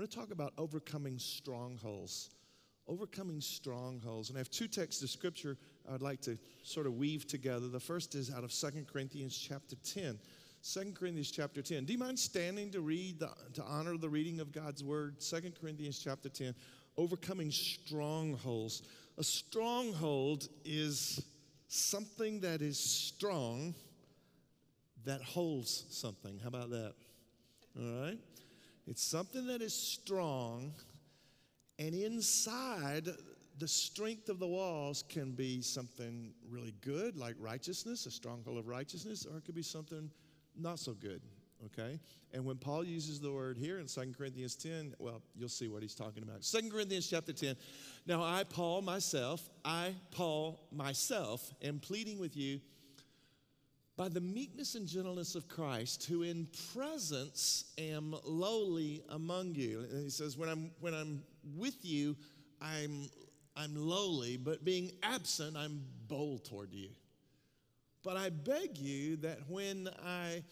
going to talk about overcoming strongholds. Overcoming strongholds. And I have two texts of scripture I'd like to sort of weave together. The first is out of Second Corinthians chapter 10. 2 Corinthians chapter 10. Do you mind standing to read, the, to honor the reading of God's word? 2 Corinthians chapter 10, overcoming strongholds. A stronghold is something that is strong that holds something. How about that? All right? It's something that is strong, and inside the strength of the walls can be something really good, like righteousness, a stronghold of righteousness, or it could be something not so good, okay? And when Paul uses the word here in 2 Corinthians 10, well, you'll see what he's talking about. 2 Corinthians chapter 10. Now, I, Paul, myself, I, Paul, myself, am pleading with you by the meekness and gentleness of Christ, who in presence am lowly among you. And he says, when I'm, when I'm with you, I'm, I'm lowly, but being absent, I'm bold toward you. But I beg you that when I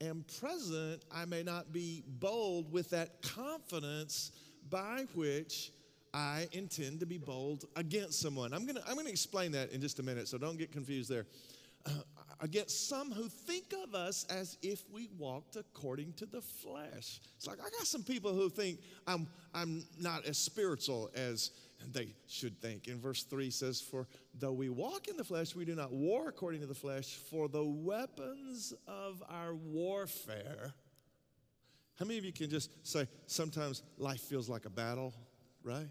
am present, I may not be bold with that confidence by which I intend to be bold against someone. I'm gonna, I'm gonna explain that in just a minute, so don't get confused there. against some who think of us as if we walked according to the flesh. It's like I got some people who think I'm, I'm not as spiritual as they should think. In verse 3 says, For though we walk in the flesh, we do not war according to the flesh, for the weapons of our warfare. How many of you can just say, sometimes life feels like a battle, right?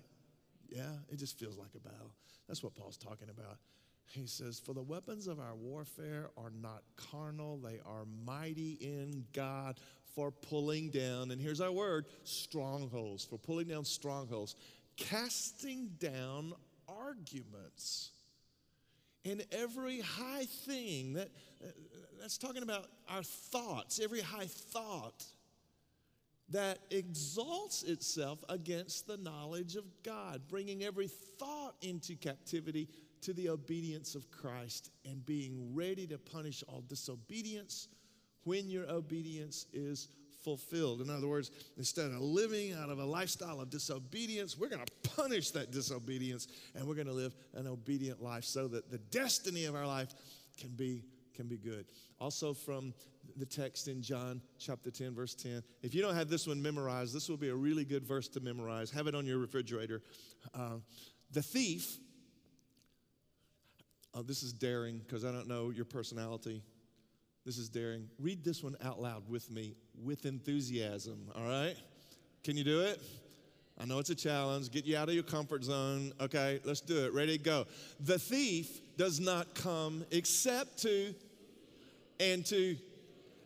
Yeah, it just feels like a battle. That's what Paul's talking about. He says, For the weapons of our warfare are not carnal, they are mighty in God for pulling down, and here's our word strongholds, for pulling down strongholds casting down arguments and every high thing. That that's talking about our thoughts every high thought that exalts itself against the knowledge of God bringing every thought into captivity to the obedience of Christ and being ready to punish all disobedience when your obedience is fulfilled. In other words, instead of living out of a lifestyle of disobedience, we're going to punish that disobedience and we're going to live an obedient life so that the destiny of our life can be can be good. Also from the text in John chapter 10 verse 10. If you don't have this one memorized, this will be a really good verse to memorize. Have it on your refrigerator. Uh, the thief Oh, this is daring because I don't know your personality. This is daring. Read this one out loud with me with enthusiasm, all right? Can you do it? I know it's a challenge. Get you out of your comfort zone. Okay, let's do it. Ready to go. The thief does not come except to and to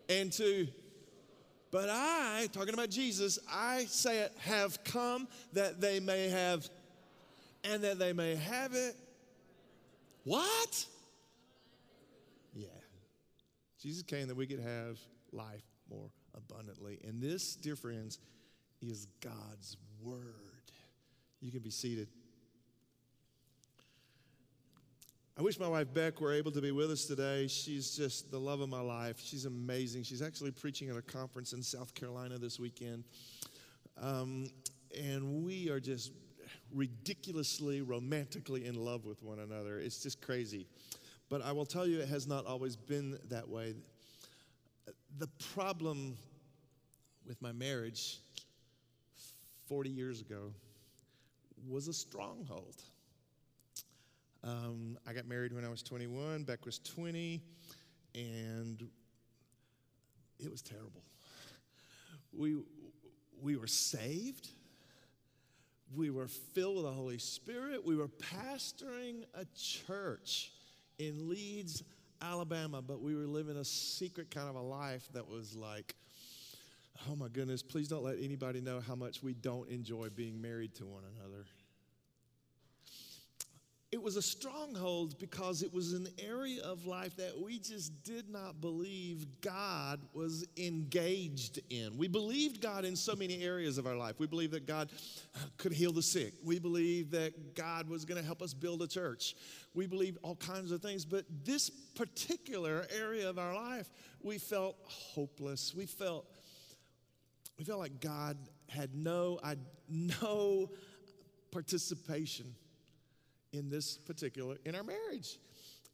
and to but I, talking about Jesus, I say it, have come that they may have and that they may have it. What? Yeah. Jesus came that we could have life more abundantly. And this, dear friends, is God's word. You can be seated. I wish my wife Beck were able to be with us today. She's just the love of my life. She's amazing. She's actually preaching at a conference in South Carolina this weekend. Um, and we are just ridiculously, romantically in love with one another. It's just crazy. But I will tell you, it has not always been that way. The problem with my marriage 40 years ago was a stronghold. Um, I got married when I was 21, Beck was 20, and it was terrible. We, we were saved. We were filled with the Holy Spirit. We were pastoring a church in Leeds, Alabama, but we were living a secret kind of a life that was like, oh my goodness, please don't let anybody know how much we don't enjoy being married to one another. It was a stronghold because it was an area of life that we just did not believe God was engaged in. We believed God in so many areas of our life. We believed that God could heal the sick. We believed that God was going to help us build a church. We believed all kinds of things. But this particular area of our life, we felt hopeless. We felt we felt like God had no, no participation in this particular, in our marriage.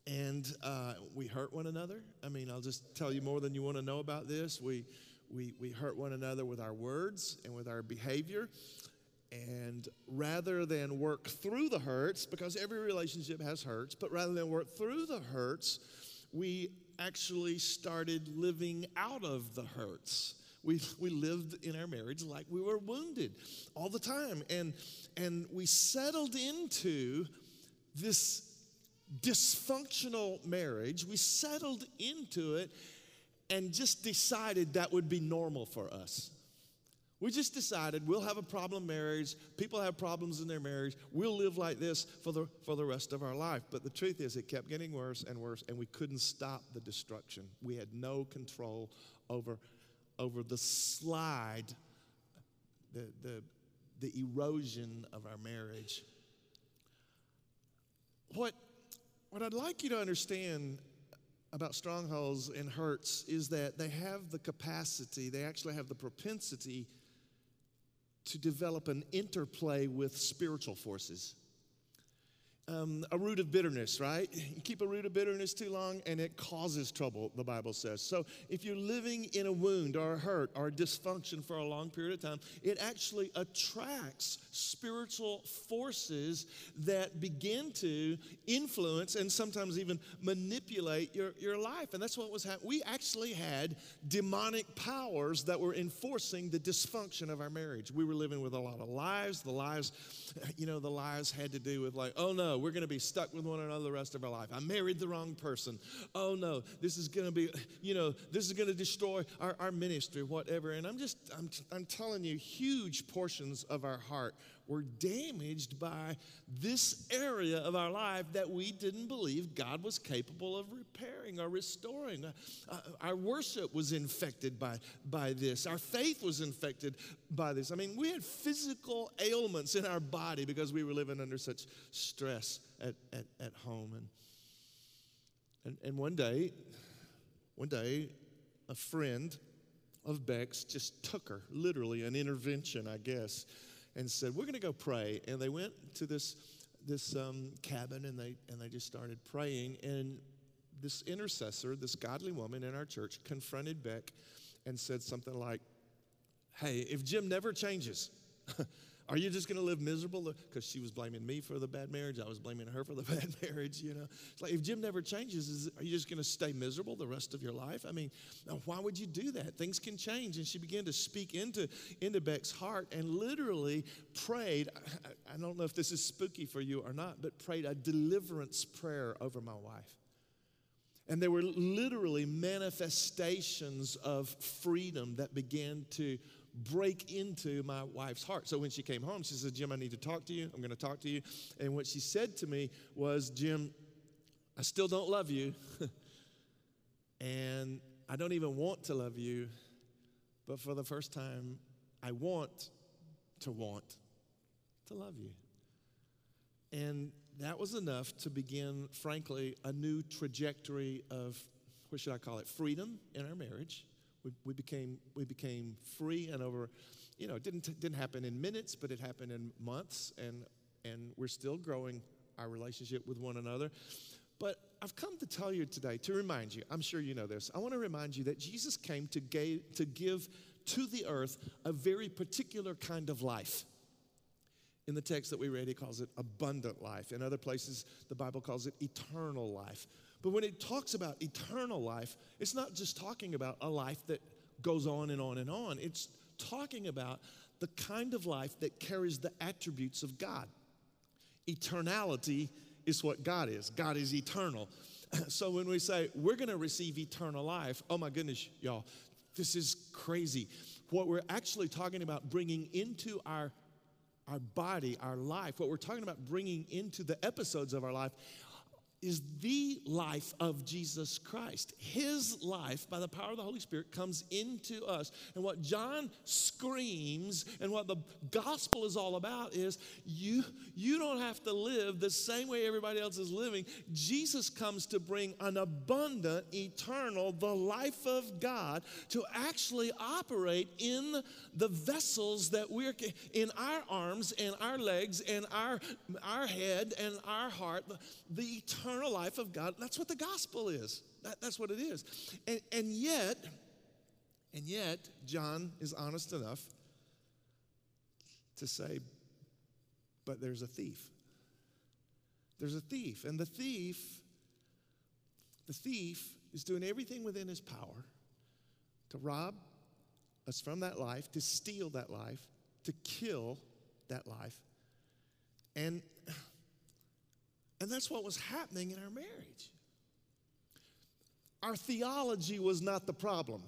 And uh, we hurt one another. I mean, I'll just tell you more than you want to know about this. We, we, we hurt one another with our words and with our behavior. And rather than work through the hurts, because every relationship has hurts, but rather than work through the hurts, we actually started living out of the hurts. We, we lived in our marriage like we were wounded all the time. And, and we settled into this dysfunctional marriage. We settled into it and just decided that would be normal for us. We just decided we'll have a problem marriage. People have problems in their marriage. We'll live like this for the, for the rest of our life. But the truth is, it kept getting worse and worse, and we couldn't stop the destruction. We had no control over, over the slide, the, the, the erosion of our marriage. What, what I'd like you to understand about strongholds and hurts is that they have the capacity, they actually have the propensity to develop an interplay with spiritual forces. Um, a root of bitterness, right? You keep a root of bitterness too long and it causes trouble, the Bible says. So if you're living in a wound or a hurt or a dysfunction for a long period of time, it actually attracts spiritual forces that begin to influence and sometimes even manipulate your, your life. And that's what was happening. We actually had demonic powers that were enforcing the dysfunction of our marriage. We were living with a lot of lies. The lies, you know, the lies had to do with like, oh no, we're going to be stuck with one another the rest of our life. I married the wrong person. Oh no, this is going to be, you know, this is going to destroy our, our ministry, whatever. And I'm just, I'm, I'm telling you, huge portions of our heart were damaged by this area of our life that we didn't believe God was capable of repairing or restoring. Uh, our worship was infected by, by this, our faith was infected by this. I mean, we had physical ailments in our body because we were living under such stress at, at, at home. And, and, and one day, one day, a friend of Beck's just took her, literally, an intervention, I guess and said, We're going to go pray. And they went to this, this um, cabin and they, and they just started praying. And this intercessor, this godly woman in our church, confronted Beck and said something like, Hey, if Jim never changes, Are you just going to live miserable? Because she was blaming me for the bad marriage. I was blaming her for the bad marriage, you know. It's like if Jim never changes, is, are you just going to stay miserable the rest of your life? I mean, why would you do that? Things can change. And she began to speak into, into Beck's heart and literally prayed. I, I don't know if this is spooky for you or not, but prayed a deliverance prayer over my wife. And there were literally manifestations of freedom that began to break into my wife's heart. So when she came home, she said, Jim, I need to talk to you. I'm going to talk to you. And what she said to me was, Jim, I still don't love you. and I don't even want to love you. But for the first time, I want to want to love you. And that was enough to begin, frankly, a new trajectory of, what should I call it, freedom in our marriage we, we, became, we became free and over, you know, it didn't, didn't happen in minutes, but it happened in months, and, and we're still growing our relationship with one another. But I've come to tell you today, to remind you, I'm sure you know this, I want to remind you that Jesus came to, gave, to give to the earth a very particular kind of life. In the text that we read, he calls it abundant life. In other places, the Bible calls it eternal life. But when it talks about eternal life, it's not just talking about a life that goes on and on and on. It's talking about the kind of life that carries the attributes of God. Eternality is what God is, God is eternal. So when we say we're going to receive eternal life, oh my goodness, y'all, this is crazy. What we're actually talking about bringing into our our body, our life, what we're talking about bringing into the episodes of our life is the life of Jesus Christ. His life, by the power of the Holy Spirit, comes into us. And what John screams and what the gospel is all about is you, you don't have to live the same way everybody else is living. Jesus comes to bring an abundant, eternal, the life of God to actually operate in the vessels that we're in our arms and our legs and our, our head and our heart, the, the eternal eternal life of God. That's what the gospel is. That, that's what it is. And, and yet, and yet, John is honest enough to say, but there's a thief. There's a thief. And the thief, the thief is doing everything within his power to rob us from that life, to steal that life, to kill that life. And and that's what was happening in our marriage. Our theology was not the problem.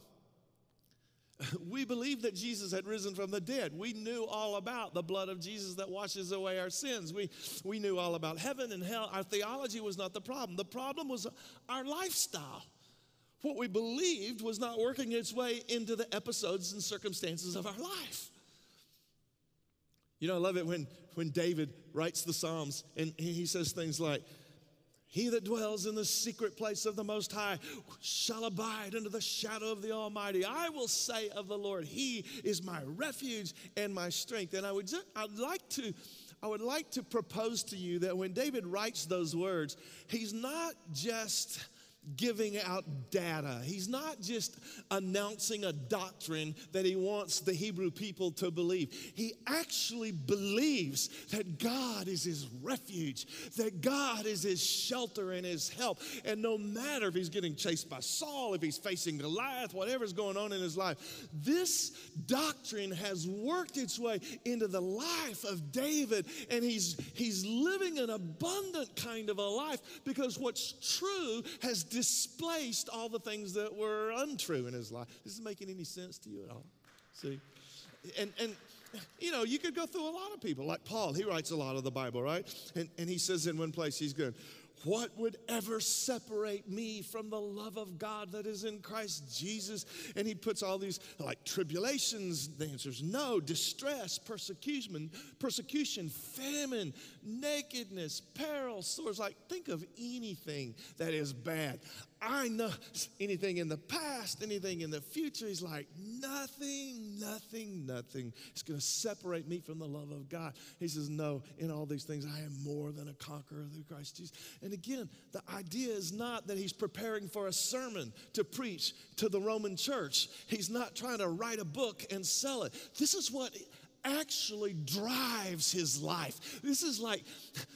We believed that Jesus had risen from the dead. We knew all about the blood of Jesus that washes away our sins. We, we knew all about heaven and hell. Our theology was not the problem. The problem was our lifestyle. What we believed was not working its way into the episodes and circumstances of our life. You know, I love it when, when David writes the Psalms and he says things like, He that dwells in the secret place of the Most High shall abide under the shadow of the Almighty. I will say of the Lord, He is my refuge and my strength. And I would just, I'd like to. I would like to propose to you that when David writes those words, he's not just giving out data. He's not just announcing a doctrine that he wants the Hebrew people to believe. He actually believes that God is his refuge, that God is his shelter and his help. And no matter if he's getting chased by Saul, if he's facing Goliath, whatever's going on in his life, this doctrine has worked its way into the life of David. And he's, he's living an abundant kind of a life because what's true has displaced all the things that were untrue in his life. This is making any sense to you at all? See? And, and you know, you could go through a lot of people, like Paul. He writes a lot of the Bible, right? And, and he says in one place, he's good. What would ever separate me from the love of God that is in Christ Jesus? And he puts all these like tribulations. The answer is no. Distress, persecution, persecution, famine, nakedness, peril, sores. Like think of anything that is bad. I know anything in the past, anything in the future. He's like, nothing, nothing, nothing is going to separate me from the love of God. He says, No, in all these things, I am more than a conqueror through Christ Jesus. And again, the idea is not that he's preparing for a sermon to preach to the Roman church. He's not trying to write a book and sell it. This is what actually drives his life. This is like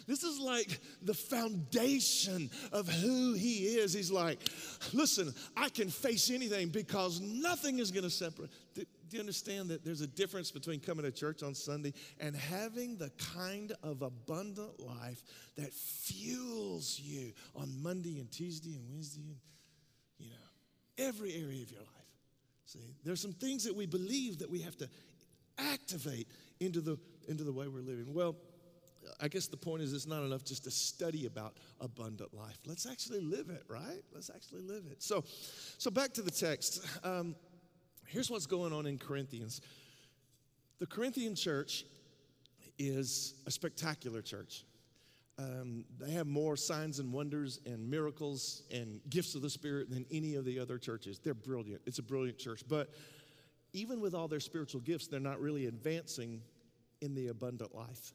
this is like the foundation of who he is. He's like, listen, I can face anything because nothing is going to separate. Do, do you understand that there's a difference between coming to church on Sunday and having the kind of abundant life that fuels you on Monday and Tuesday and Wednesday and you know, every area of your life. See, there's some things that we believe that we have to activate into the, into the way we're living. Well, I guess the point is it's not enough just to study about abundant life. Let's actually live it, right? Let's actually live it. So, so back to the text. Um, here's what's going on in Corinthians. The Corinthian church is a spectacular church. Um, they have more signs and wonders and miracles and gifts of the Spirit than any of the other churches. They're brilliant. It's a brilliant church. But even with all their spiritual gifts, they're not really advancing in the abundant life.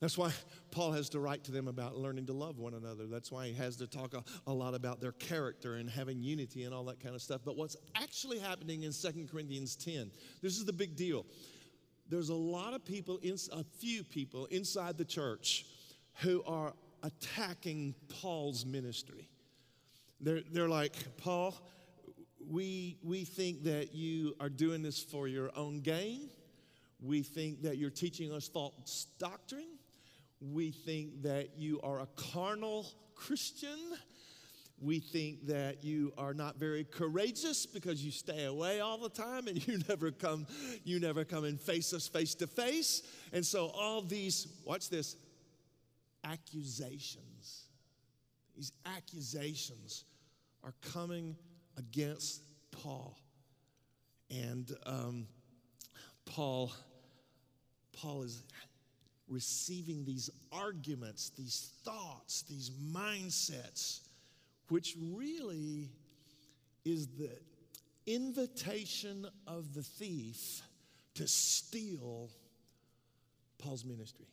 That's why Paul has to write to them about learning to love one another. That's why he has to talk a, a, lot about their character and having unity and all that kind of stuff. But what's actually happening in 2 Corinthians 10, this is the big deal. There's a lot of people, in, a few people inside the church who are attacking Paul's ministry. They're, they're like, Paul, we, we think that you are doing this for your own gain. We think that you're teaching us false doctrine. We think that you are a carnal Christian. We think that you are not very courageous because you stay away all the time and you never come you never come and face us face to face. And so all these watch this accusations these accusations are coming against Paul. And um, Paul, Paul is receiving these arguments, these thoughts, these mindsets, which really is the invitation of the thief to steal Paul's ministry.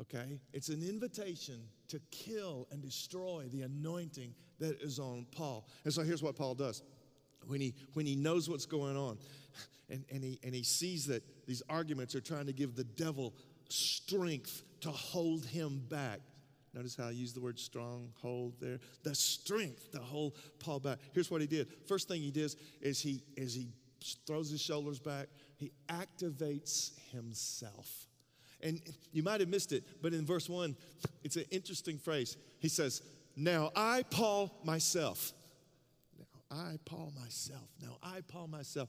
Okay? It's an invitation to kill and destroy the anointing that is on Paul. And so here's what Paul does. When he, when he knows what's going on and, and, he, and he sees that these arguments are trying to give the devil strength to hold him back. Notice how I use the word stronghold there. The strength to hold Paul back. Here's what he did. First thing he does is he is he throws his shoulders back. He activates himself. And you might have missed it, but in verse one, it's an interesting phrase. He says, Now I, Paul, myself. Now I, Paul, myself. Now I, Paul, myself.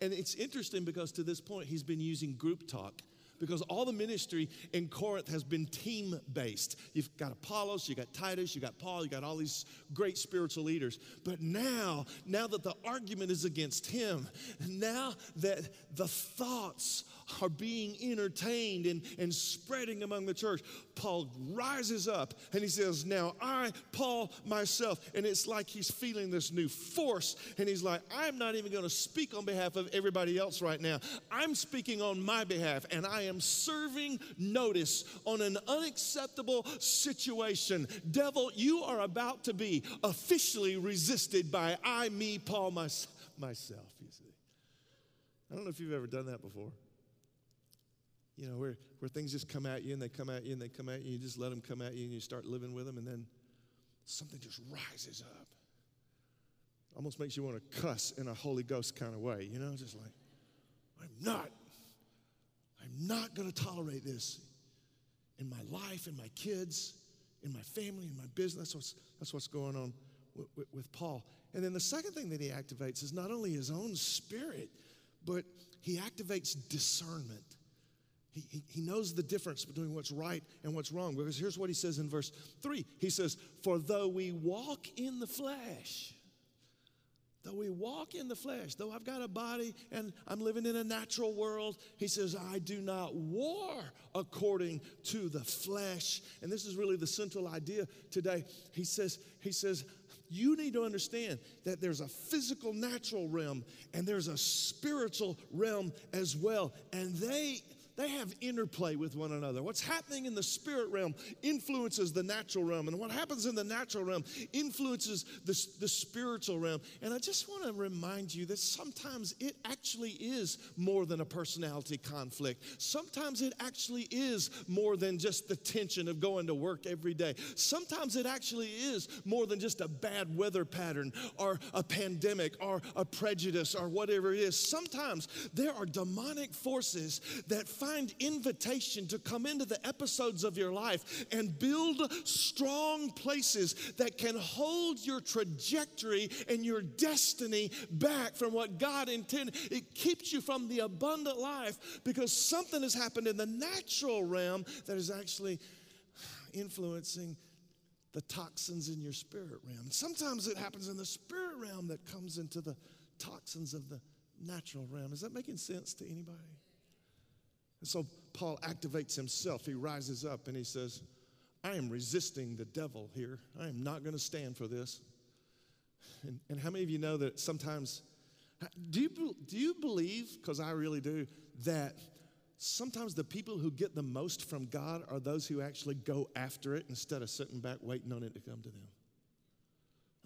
And it's interesting because to this point, he's been using group talk because all the ministry in Corinth has been team based. You've got Apollos, you got Titus, you got Paul, you got all these great spiritual leaders. But now, now that the argument is against him, now that the thoughts are being entertained and, and spreading among the church, Paul rises up and he says, Now I, Paul, myself, and it's like he's feeling this new force. And he's like, I'm not even going to speak on behalf of everybody else right now. I'm speaking on my behalf, and I am serving notice on an unacceptable situation. Devil, you are about to be officially resisted by I, me, Paul, my, myself, you see. I don't know if you've ever done that before you know, where, where things just come at you and they come at you and they come at you, you just let them come at you and you start living with them, and then something just rises up. Almost makes you want to cuss in a Holy Ghost kind of way, you know, just like, I'm not, I'm not going to tolerate this in my life, in my kids, in my family, in my business. That's what's, that's what's going on with, with, with Paul. And then the second thing that he activates is not only his own spirit, but he activates discernment. He, he, he knows the difference between what's right and what's wrong. Because here's what he says in verse 3 He says, For though we walk in the flesh, though we walk in the flesh, though I've got a body and I'm living in a natural world, he says, I do not war according to the flesh. And this is really the central idea today. He says, he says, you need to understand that there's a physical natural realm and there's a spiritual realm as well. And they they have interplay with one another. What's happening in the spirit realm influences the natural realm, and what happens in the natural realm influences the, the spiritual realm. And I just want to remind you that sometimes it actually is more than a personality conflict. Sometimes it actually is more than just the tension of going to work every day. Sometimes it actually is more than just a bad weather pattern or a pandemic or a prejudice or whatever it is. Sometimes there are demonic forces that find invitation to come into the episodes of your life and build strong places that can hold your trajectory and your destiny back from what God intended. It keeps you from the abundant life because something has happened in the natural realm that is actually influencing the toxins in your spirit realm. Sometimes it happens in the spirit realm that comes into the toxins of the natural realm. Is that making sense to anybody? And so Paul activates himself. He rises up and he says, I am resisting the devil here. I am not going to stand for this. And, and, how many of you know that sometimes, do you, do you believe, because I really do, that sometimes the people who get the most from God are those who actually go after it instead of sitting back waiting on it to come to them?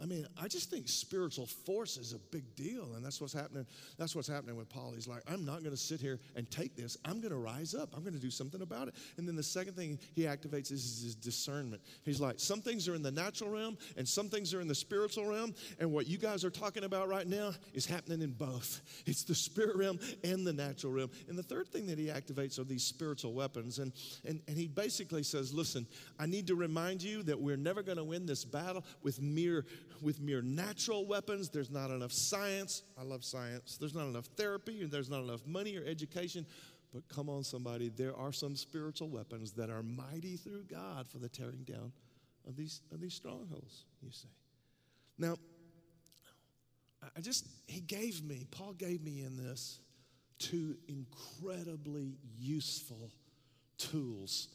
I mean, I just think spiritual force is a big deal, and that's what's happening. That's what's happening with Paul. He's like, I'm not going to sit here and take this. I'm going to rise up. I'm going to do something about it. And then the second thing he activates is his discernment. He's like, some things are in the natural realm, and some things are in the spiritual realm. And what you guys are talking about right now is happening in both. It's the spirit realm and the natural realm. And the third thing that he activates are these spiritual weapons. And and, and he basically says, listen, I need to remind you that we're never going to win this battle with mere with mere natural weapons. There's not enough science. I love science. There's not enough therapy, and there's not enough money or education. But come on, somebody, there are some spiritual weapons that are mighty through God for the tearing down of these, of these strongholds, you see. Now, I just, he gave me, Paul gave me in this two incredibly useful tools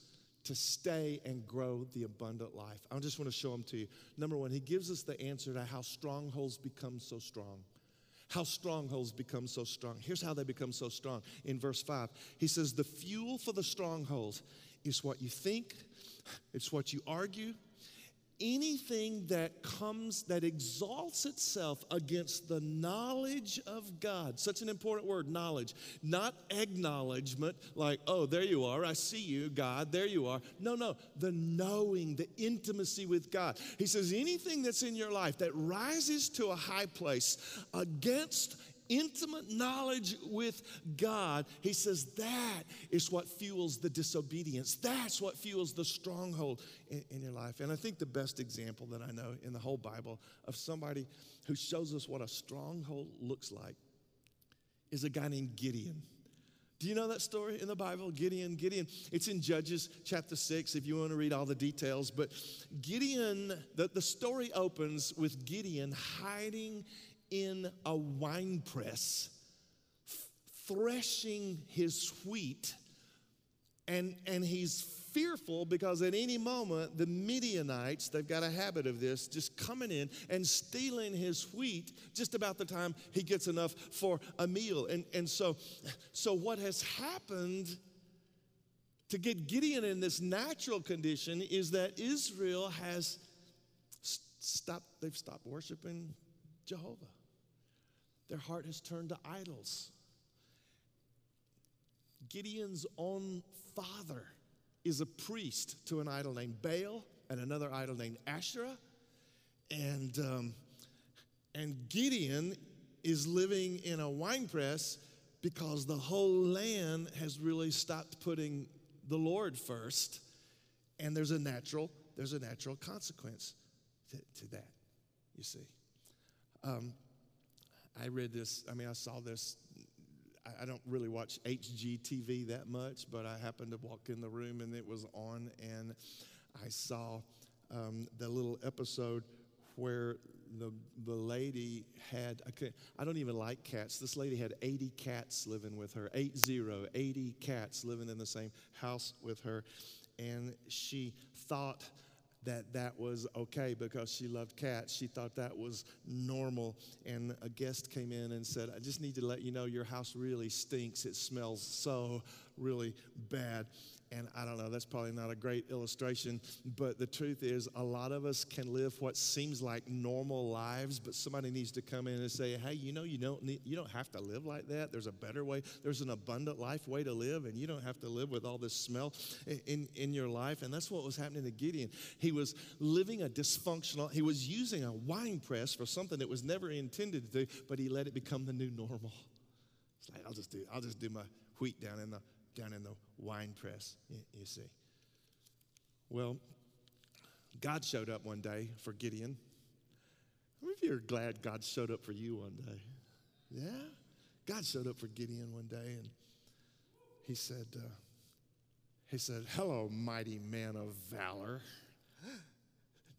to stay and grow the abundant life. I just want to show them to you. Number one, he gives us the answer to how strongholds become so strong. How strongholds become so strong. Here's how they become so strong. In verse 5, he says, The fuel for the stronghold is what you think, it's what you argue, anything that comes that exalts itself against the knowledge of God. Such an important word, knowledge. Not acknowledgement, like, oh, there you are, I see you, God, there you are. No, no, the knowing, the intimacy with God. He says, anything that's in your life that rises to a high place against intimate knowledge with God, he says that is what fuels the disobedience. That's what fuels the stronghold in, in, your life. And I think the best example that I know in the whole Bible of somebody who shows us what a stronghold looks like is a guy named Gideon. Do you know that story in the Bible? Gideon, Gideon. It's in Judges chapter 6 if you want to read all the details. But Gideon, the, the story opens with Gideon hiding in a wine press, threshing his wheat, and, and he's fearful because at any moment the Midianites, they've got a habit of this, just coming in and stealing his wheat just about the time he gets enough for a meal. And, and so, so what has happened to get Gideon in this natural condition is that Israel has stopped, they've stopped worshiping Jehovah. Their heart has turned to idols. Gideon's own father is a priest to an idol named Baal and another idol named Asherah. And, um, and Gideon is living in a wine press because the whole land has really stopped putting the Lord first. And there's a natural, there's a natural consequence to, to that, you see. Um, I read this, I mean, I saw this. I, don't really watch HGTV that much, but I happened to walk in the room and it was on, and I saw um, the little episode where the, the lady had, I, I don't even like cats. This lady had 80 cats living with her, 80, 80 cats living in the same house with her. And she thought that that was okay because she loved cats. She thought that was normal. And a guest came in and said, I just need to let you know your house really stinks. It smells so really bad. And I don't know, that's probably not a great illustration, but the truth is, a lot of us can live what seems like normal lives, but somebody needs to come in and say, hey, you know, you don't, need, you don't have to live like that. There's a better way, there's an abundant life way to live, and you don't have to live with all this smell in, in your life. And that's what was happening to Gideon. He was living a dysfunctional, he was using a wine press for something that was never intended to do, but he let it become the new normal. It's like, I'll just do, I'll just do my wheat down in the down in the wine press, you, see. Well, God showed up one day for Gideon. How many of you are glad God showed up for you one day? Yeah? God showed up for Gideon one day and he said, uh, he said, hello, mighty man of valor.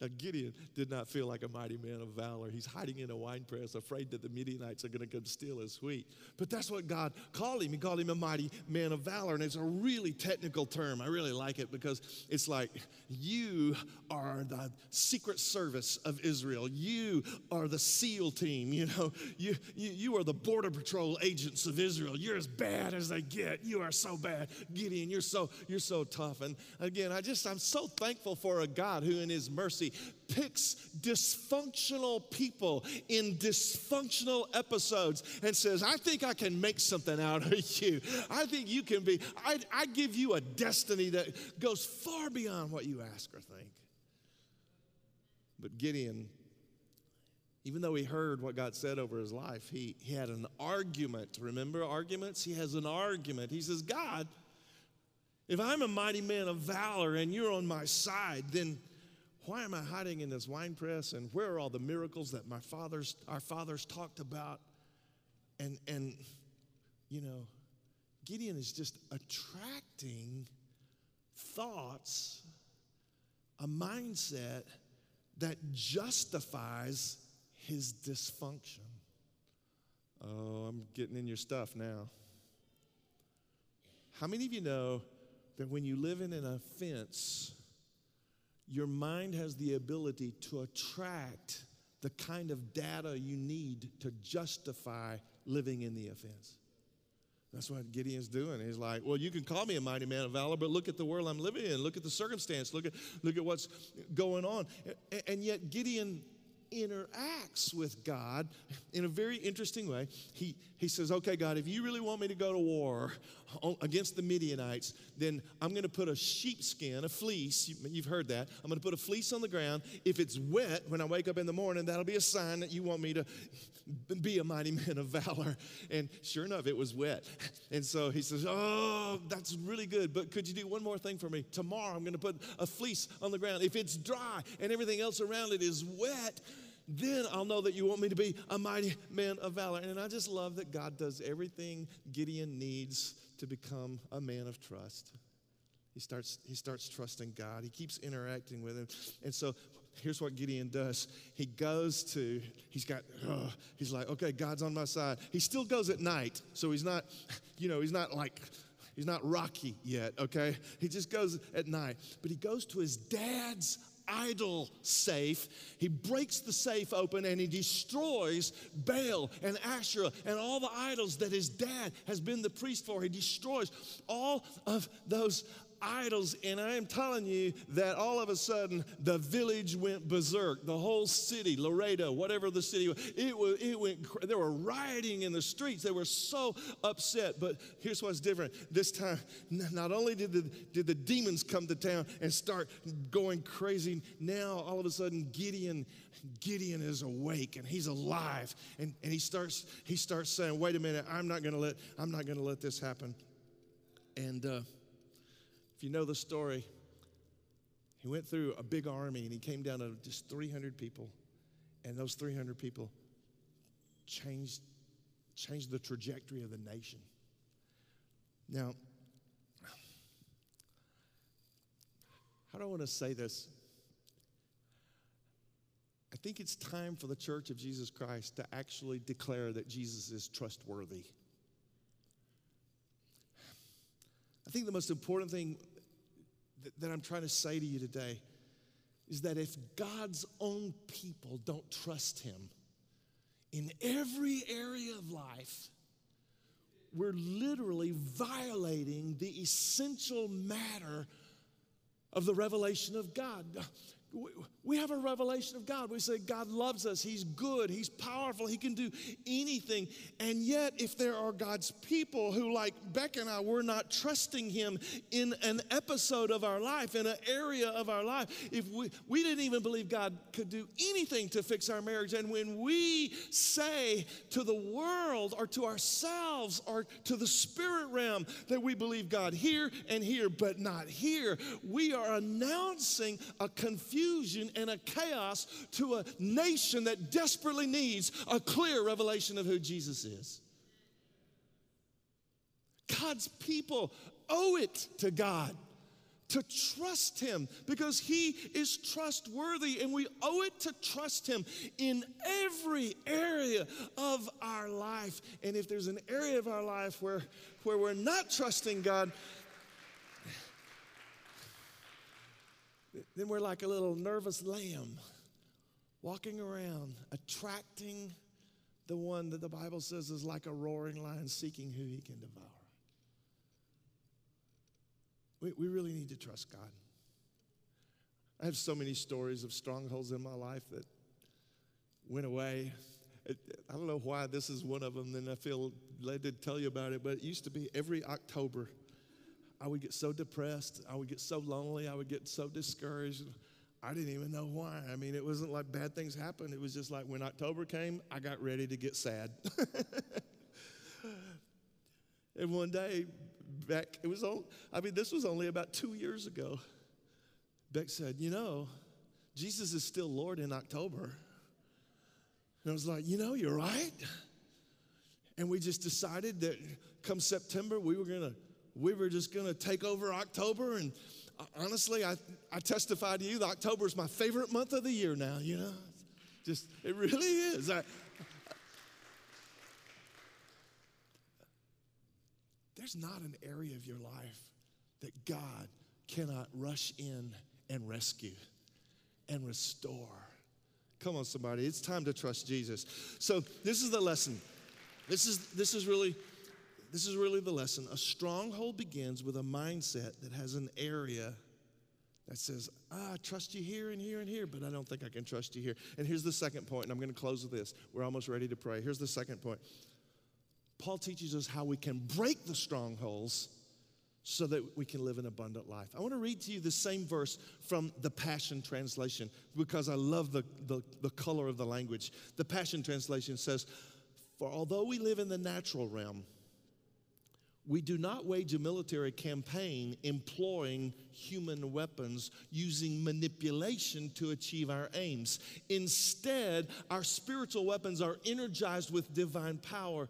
Now, Gideon did not feel like a mighty man of valor. He's hiding in a wine press, afraid that the Midianites are going to come steal his wheat. But that's what God called him. He called him a mighty man of valor. And it's a really technical term. I really like it because it's like, you are the secret service of Israel. You are the SEAL team. You know, you, you, you are the border patrol agents of Israel. You're as bad as they get. You are so bad. Gideon, you're so, you're so tough. And again, I just, I'm so thankful for a God who in his mercy picks dysfunctional people in dysfunctional episodes and says, I think I can make something out of you. I think you can be, I, I give you a destiny that goes far beyond what you ask or think. But Gideon, even though he heard what God said over his life, he, he had an argument. Remember arguments? He has an argument. He says, God, if I'm a mighty man of valor and you're on my side, then why am I hiding in this wine press? And where are all the miracles that my fathers, our fathers talked about? And, and you know, Gideon is just attracting thoughts a mindset that justifies his dysfunction. Oh, I'm getting in your stuff now. How many of you know that when you live in an offense, your mind has the ability to attract the kind of data you need to justify living in the offense? That's what Gideon's doing. He's like, well, you can call me a mighty man of valor, but look at the world I'm living in. Look at the circumstance. Look at, look at what's going on. And yet, Gideon interacts with God in a very interesting way. He, he says, Okay, God, if you really want me to go to war against the Midianites, then I'm going to put a sheepskin, a fleece. You've heard that. I'm going to put a fleece on the ground. If it's wet when I wake up in the morning, that'll be a sign that you want me to be a mighty man of valor. And sure enough, it was wet. And so he says, Oh, that's really good. But could you do one more thing for me? Tomorrow, I'm going to put a fleece on the ground. If it's dry and everything else around it is wet, then I'll know that you want me to be a mighty man of valor. And I just love that God does everything Gideon needs to become a man of trust. He starts, he starts trusting God. He keeps interacting with him. And so here's what Gideon does. He goes to, he's got, he's like, okay, God's on my side. He still goes at night. So he's not, you know, he's not like, he's not Rocky yet, okay? He just goes at night. But he goes to his dad's idol safe. He breaks the safe open and he destroys Baal and Asherah and all the idols that his dad has been the priest for. He destroys all of those idols, and I am telling you that all of a sudden the village went berserk. The whole city, Laredo, whatever the city was, it was, it went. They were rioting in the streets. They were so upset. But here's what's different. This time, not only did the did the demons come to town and start going crazy, now all of a sudden Gideon Gideon is awake and he's alive, and, and he starts he starts saying, "Wait a minute, I'm not to let I'm not to let this happen." And uh, if you know the story, he went through a big army and he came down to just 300 people. And those 300 people changed, changed the trajectory of the nation. Now, how do I want to say this? I think it's time for the Church of Jesus Christ to actually declare that Jesus is trustworthy. I think the most important thing that I'm trying to say to you today is that if God's own people don't trust Him in every area of life, we're literally violating the essential matter of the revelation of God we have a revelation of God. We say God loves us, He's good, He's powerful, He can do anything. And yet, if there are God's people who, like Beck and I, we're not trusting Him in an episode of our life, in an area of our life, if we, we didn't even believe God could do anything to fix our marriage, and when we say to the world or to ourselves or to the spirit realm that we believe God here and here, but not here, we are announcing a confusion confusion and a chaos to a nation that desperately needs a clear revelation of who Jesus is. God's people owe it to God to trust Him because He is trustworthy and we owe it to trust Him in every area of our life. And if there's an area of our life where, where we're not trusting God, then we're like a little nervous lamb walking around, attracting the one that the Bible says is like a roaring lion seeking who he can devour. We, we really need to trust God. I have so many stories of strongholds in my life that went away. I don't know why this is one of them, and I feel led to tell you about it, but it used to be every October I would get so depressed. I would get so lonely. I would get so discouraged. I didn't even know why. I mean, it wasn't like bad things happened. It was just like when October came, I got ready to get sad. and one day, Beck, it was, all, I mean, this was only about two years ago. Beck said, You know, Jesus is still Lord in October. And I was like, You know, you're right. And we just decided that come September, we were going to we were just going to take over October and uh, honestly, I, I testify to you that October is my favorite month of the year now, you know? Just, it really is. I, there's not an area of your life that God cannot rush in and rescue and restore. Come on, somebody. It's time to trust Jesus. So this is the lesson. This is this is really this is really the lesson. A stronghold begins with a mindset that has an area that says, ah, I trust you here and here and here, but I don't think I can trust you here. And here's the second point, and I'm going to close with this. We're almost ready to pray. Here's the second point. Paul teaches us how we can break the strongholds so that we can live an abundant life. I want to read to you the same verse from the Passion Translation because I love the, the, the color of the language. The Passion Translation says, For although we live in the natural realm, we do not wage a military campaign employing human weapons using manipulation to achieve our aims. Instead, our spiritual weapons are energized with divine power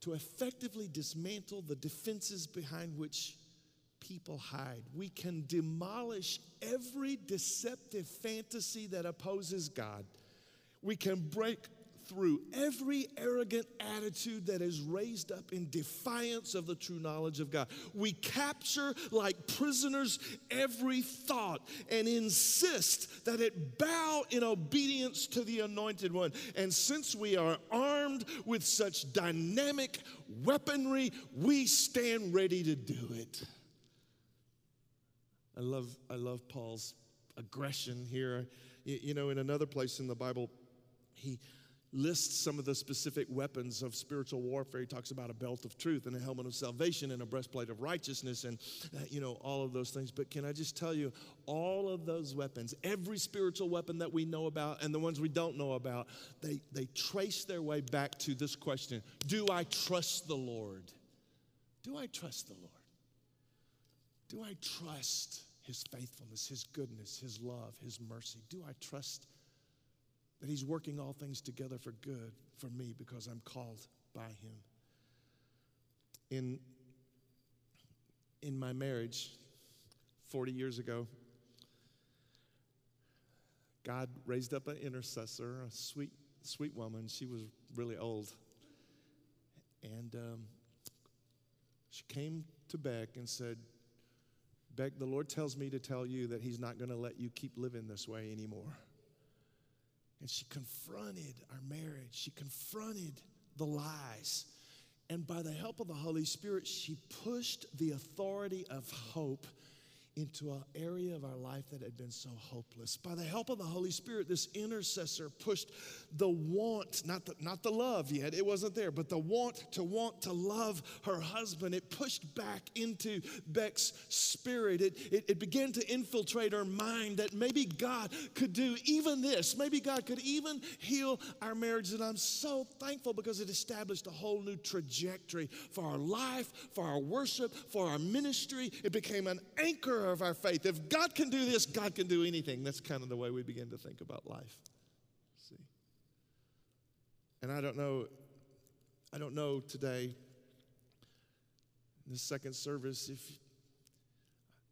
to effectively dismantle the defenses behind which people hide. We can demolish every deceptive fantasy that opposes God. We can break through every arrogant attitude that is raised up in defiance of the true knowledge of God. We capture, like prisoners, every thought and insist that it bow in obedience to the anointed one. And since we are armed with such dynamic weaponry, we stand ready to do it. I love, I love Paul's aggression here. You know, in another place in the Bible, he lists some of the specific weapons of spiritual warfare. He talks about a belt of truth and a helmet of salvation and a breastplate of righteousness and, uh, you know, all of those things. But can I just tell you, all of those weapons, every spiritual weapon that we know about and the ones we don't know about, they, they trace their way back to this question Do I trust the Lord? Do I trust the Lord? Do I trust his faithfulness, his goodness, his love, his mercy? Do I trust that He's working all things together for good for me because I'm called by Him. In, in my marriage, 40 years ago, God raised up an intercessor, a sweet, sweet woman. She was really old. And um, she came to Beck and said, Beck, the Lord tells me to tell you that He's not going to let you keep living this way anymore. And she confronted our marriage. She confronted the lies. And by the help of the Holy Spirit, she pushed the authority of hope into an area of our life that had been so hopeless. By the help of the Holy Spirit, this intercessor pushed the want, not the, not the love yet, it wasn't there, but the want to want to love her husband. It pushed back into Beck's spirit. It, it, it began to infiltrate her mind that maybe God could do even this. Maybe God could even heal our marriage. And I'm so thankful because it established a whole new trajectory for our life, for our worship, for our ministry. It became an anchor of our faith. If God can do this, God can do anything. That's kind of the way we begin to think about life. See? And I don't know, I don't know today, in the second service, if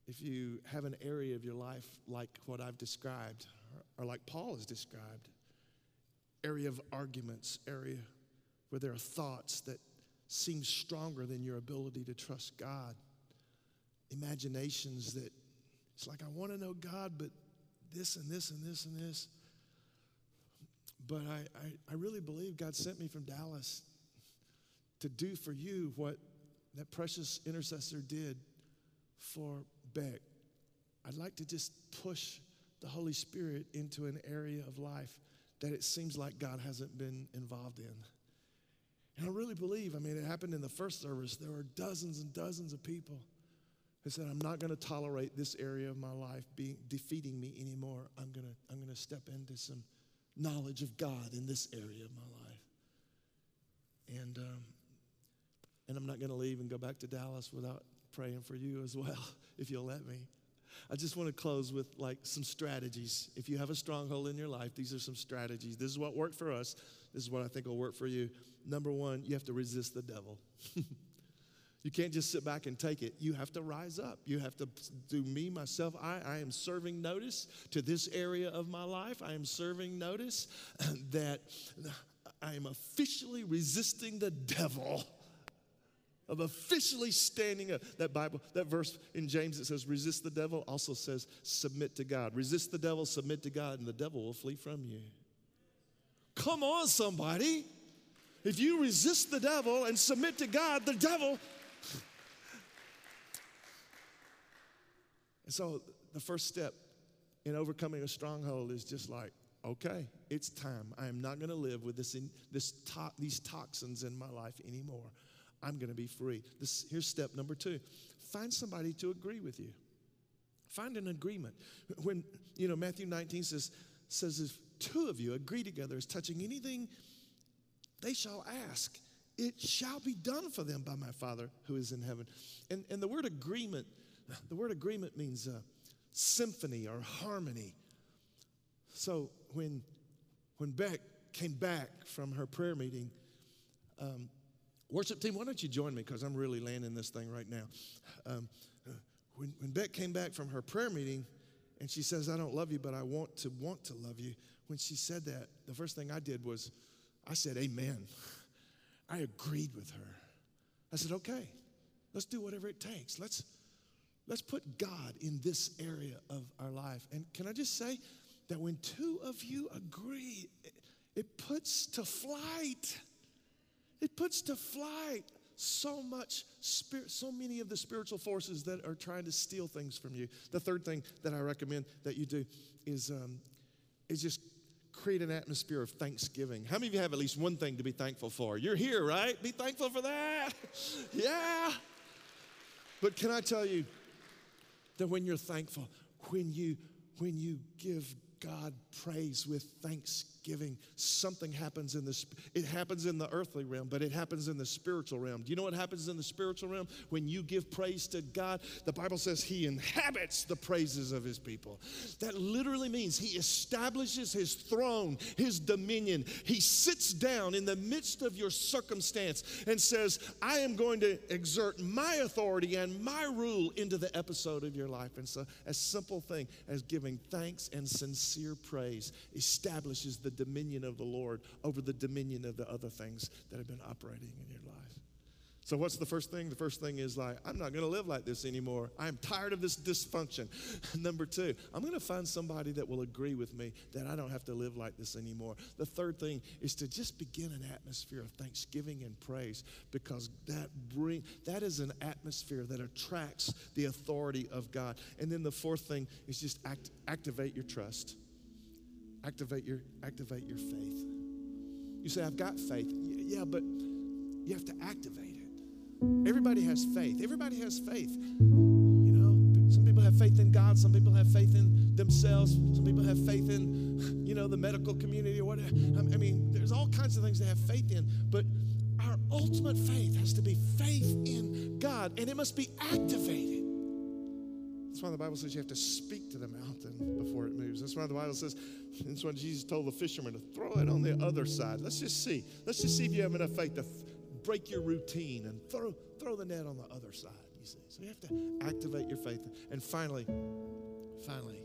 if you have an area of your life like what I've described, or, or like Paul has described, area of arguments, area where there are thoughts that seem stronger than your ability to trust God imaginations that it's like, I want to know God, but this and this and this and this. But I, I, I really believe God sent me from Dallas to do for you what that precious intercessor did for Beck. I'd like to just push the Holy Spirit into an area of life that it seems like God hasn't been involved in. And I really believe, I mean, it happened in the first service. There were dozens and dozens of people who said, I'm not going to tolerate this area of my life being defeating me anymore. I'm going to I'm going to step into some knowledge of God in this area of my life. And, um, and I'm not going to leave and go back to Dallas without praying for you as well, if you'll let me. I just want to close with like some strategies. If you have a stronghold in your life, these are some strategies. This is what worked for us. This is what I think will work for you. Number one, you have to resist the devil. You can't just sit back and take it. You have to rise up. You have to do me, myself. I, I am serving notice to this area of my life. I am serving notice that I am officially resisting the devil. Of officially standing up. That Bible, that verse in James that says, resist the devil also says, submit to God. Resist the devil, submit to God, and the devil will flee from you. Come on, somebody. If you resist the devil and submit to God, the devil And so the first step in overcoming a stronghold is just like, okay, it's time. I am not going to live with this, in, this to, these toxins in my life anymore. I'm going to be free. This, here's step number two find somebody to agree with you. Find an agreement. When, you know, Matthew 19 says, says if two of you agree together as touching anything they shall ask, it shall be done for them by my Father who is in heaven. And, and the word agreement the word agreement means uh, symphony or harmony. So when, when Beck came back from her prayer meeting, um, worship team, why don't you join me? Because I'm really landing this thing right now. Um, when, when Beck came back from her prayer meeting, and she says, I don't love you, but I want to want to love you. When she said that, the first thing I did was I said, Amen. I agreed with her. I said, okay, let's do whatever it takes. Let's Let's put God in this area of our life. And can I just say that when two of you agree, it puts to flight, it puts to flight so much spirit, so many of the spiritual forces that are trying to steal things from you. The third thing that I recommend that you do is, um, is just create an atmosphere of thanksgiving. How many of you have at least one thing to be thankful for? You're here, right? Be thankful for that. yeah. But can I tell you, that when you're thankful, when you when you give God praise with thanksgiving. Giving something happens in the it happens in the earthly realm, but it happens in the spiritual realm. Do you know what happens in the spiritual realm? When you give praise to God, the Bible says he inhabits the praises of his people. That literally means he establishes his throne, his dominion. He sits down in the midst of your circumstance and says, "I am going to exert my authority and my rule into the episode of your life." And so, a simple thing as giving thanks and sincere praise establishes the dominion of the Lord over the dominion of the other things that have been operating in your life. So, what's the first thing? The first thing is like, I'm not going to live like this anymore. I'm tired of this dysfunction. Number two, I'm going to find somebody that will agree with me that I don't have to live like this anymore. The third thing is to just begin an atmosphere of thanksgiving and praise because that bring that is an atmosphere that attracts the authority of God. And then the fourth thing is just act, activate your trust. Activate your activate your faith. You say, I've got faith. Yeah, but you have to activate it. Everybody has faith. Everybody has faith. You know, some people have faith in God, some people have faith in themselves, some people have faith in, you know, the medical community or whatever. I mean, there's all kinds of things they have faith in, but our ultimate faith has to be faith in God, and it must be activated. That's why the Bible says you have to speak to the mountain before it moves. That's why the Bible says, that's why Jesus told the fishermen to throw it on the other side. Let's just see. Let's just see if you have enough faith to break your routine and throw, throw the net on the other side, you see. So you have to activate your faith. And finally, finally,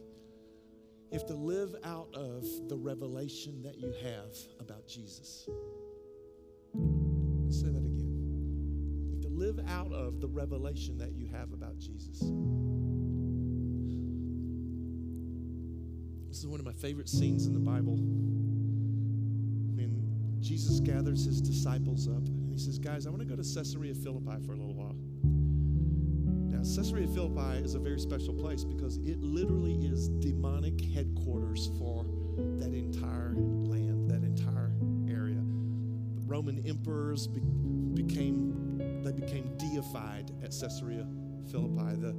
you have to live out of the revelation that you have about Jesus. Let's say that again. You have to live out of the revelation that you have about Jesus. This is one of my favorite scenes in the Bible. When Jesus gathers his disciples up and he says, Guys, I want to go to Caesarea Philippi for a little while. Now, Caesarea Philippi is a very special place because it literally is demonic headquarters for that entire land, that entire area. The Roman emperors be- became they became deified at Caesarea Philippi. The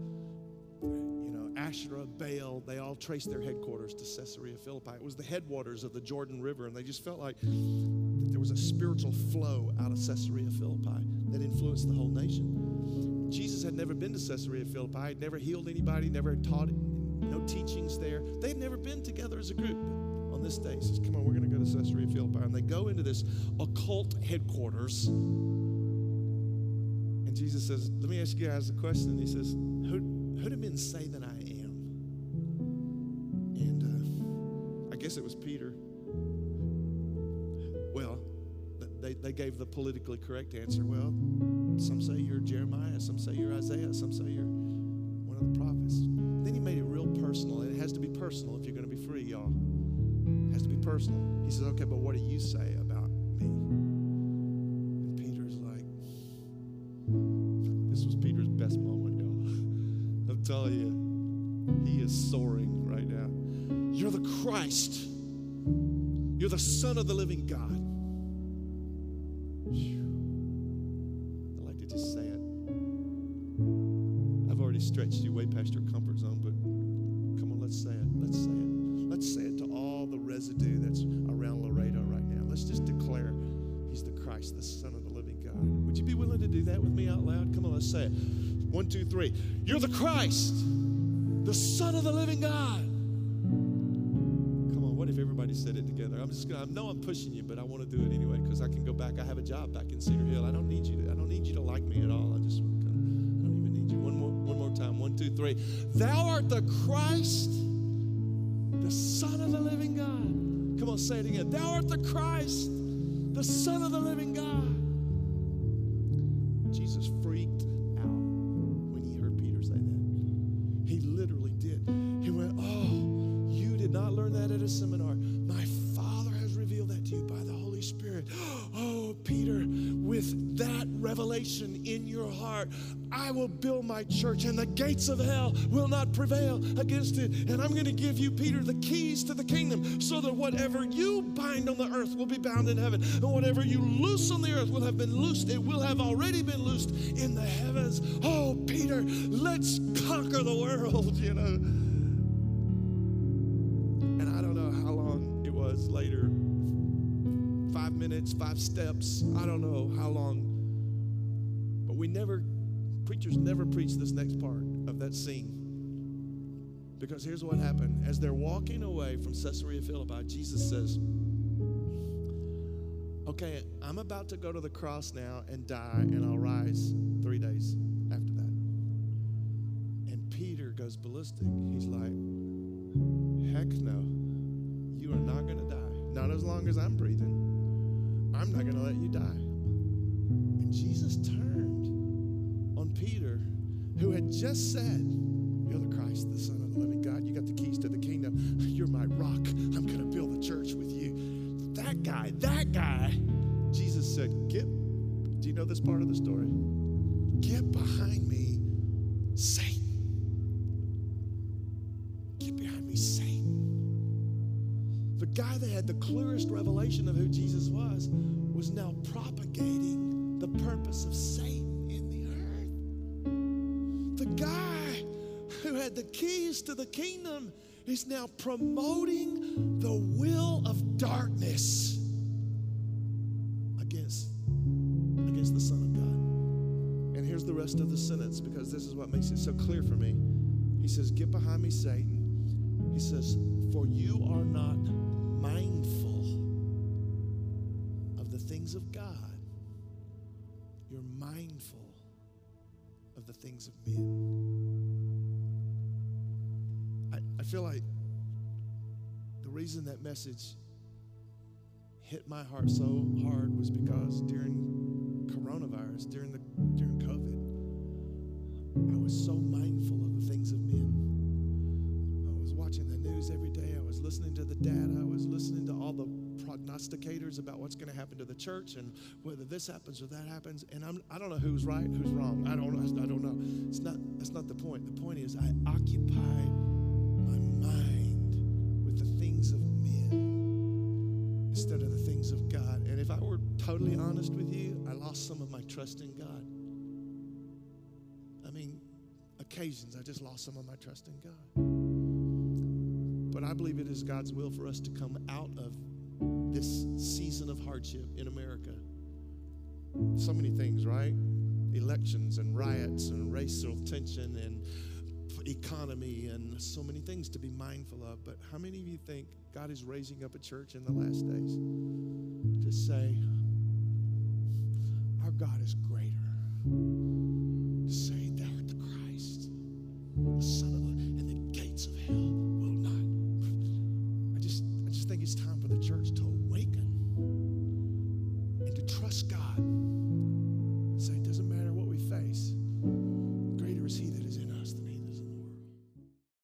Asherah, Baal, they all traced their headquarters to Caesarea Philippi. It was the headwaters of the Jordan River, and they just felt like there was a spiritual flow out of Caesarea Philippi that influenced the whole nation. Jesus had never been to Caesarea Philippi, had never healed anybody, never taught no teachings there. They had never been together as a group. On this day, he says, Come on, we're going to go to Caesarea Philippi. And they go into this occult headquarters. And Jesus says, Let me ask you guys a question. He says, Who, who do men say that I guess it was Peter. Well, they, they gave the politically correct answer. Well, some say you're Jeremiah, some say you're Isaiah, some say you're one of the prophets. Then he made it real personal, it has to be personal if you're going to be free, y'all. It has to be personal. He says, Okay, but what do you say about me? And Peter's like, This was Peter's best moment, y'all. I'm telling you, he is soaring Christ, you're the Son of the living God. What if everybody said it together? I'm just gonna, I know I'm pushing you, but I want to do it anyway because I can go back. I have a job back in Cedar Hill. I don't need you to, I don't need you to like me at all. I just want to come. I don't even need you. One more, one more time. One, two, three. Thou art the Christ, the Son of the living God. Come on, say it again. Thou art the Christ, the Son of the living God. Jesus freaked I will build my church, and the gates of hell will not prevail against it. And I'm going to give you, Peter, the keys to the kingdom so that whatever you bind on the earth will be bound in heaven, and whatever you loose on the earth will have been loosed. It will have already been loosed in the heavens. Oh, Peter, let's conquer the world, you know. And I don't know how long it was later five minutes, five steps. I don't know how long. But we never, preachers never preach this next part of that scene. Because here's what happened. As they're walking away from Caesarea Philippi, Jesus says, Okay, I'm about to go to the cross now and die, and I'll rise three days after that. And Peter goes ballistic. He's like, Heck no, you are not going to die. Not as long as I'm breathing. I'm not going to let you die. And Jesus turned on Peter, who had just said, You're the Christ, the Son of the living God. You got the keys to the kingdom. You're my rock. I'm going to build the church with you. That guy, that guy, Jesus said, Get, do you know this part of the story? Get behind me, Satan. Get behind me, Satan. The guy that had the clearest revelation of who Jesus was was now propagating the purpose of Satan the keys to the kingdom is now promoting the will of darkness against, against the Son of God. And here's the rest of the sentence because this is what makes it so clear for me. He says, Get behind me, Satan. He says, For you are not mindful of the things of God, you're mindful of the things of men. I, feel like the reason that message hit my heart so hard was because during coronavirus, during the during COVID, I was so mindful of the things of men. I was watching the news every day. I was listening to the data. I was listening to all the prognosticators about what's going to happen to the church and whether this happens or that happens. And I'm, I don't know who's right, who's wrong. I don't. I don't know. It's not. That's not the point. The point is I occupied totally honest with you, I lost some of my trust in God. I mean, occasions I just lost some of my trust in God. But I believe it is God's will for us to come out of this season of hardship in America. So many things, right? Elections and riots and racial tension and economy and so many things to be mindful of. But how many of you think God is raising up a church in the last days to say, God is greater? to say, Thou art the Christ, the Son of the, and the gates of hell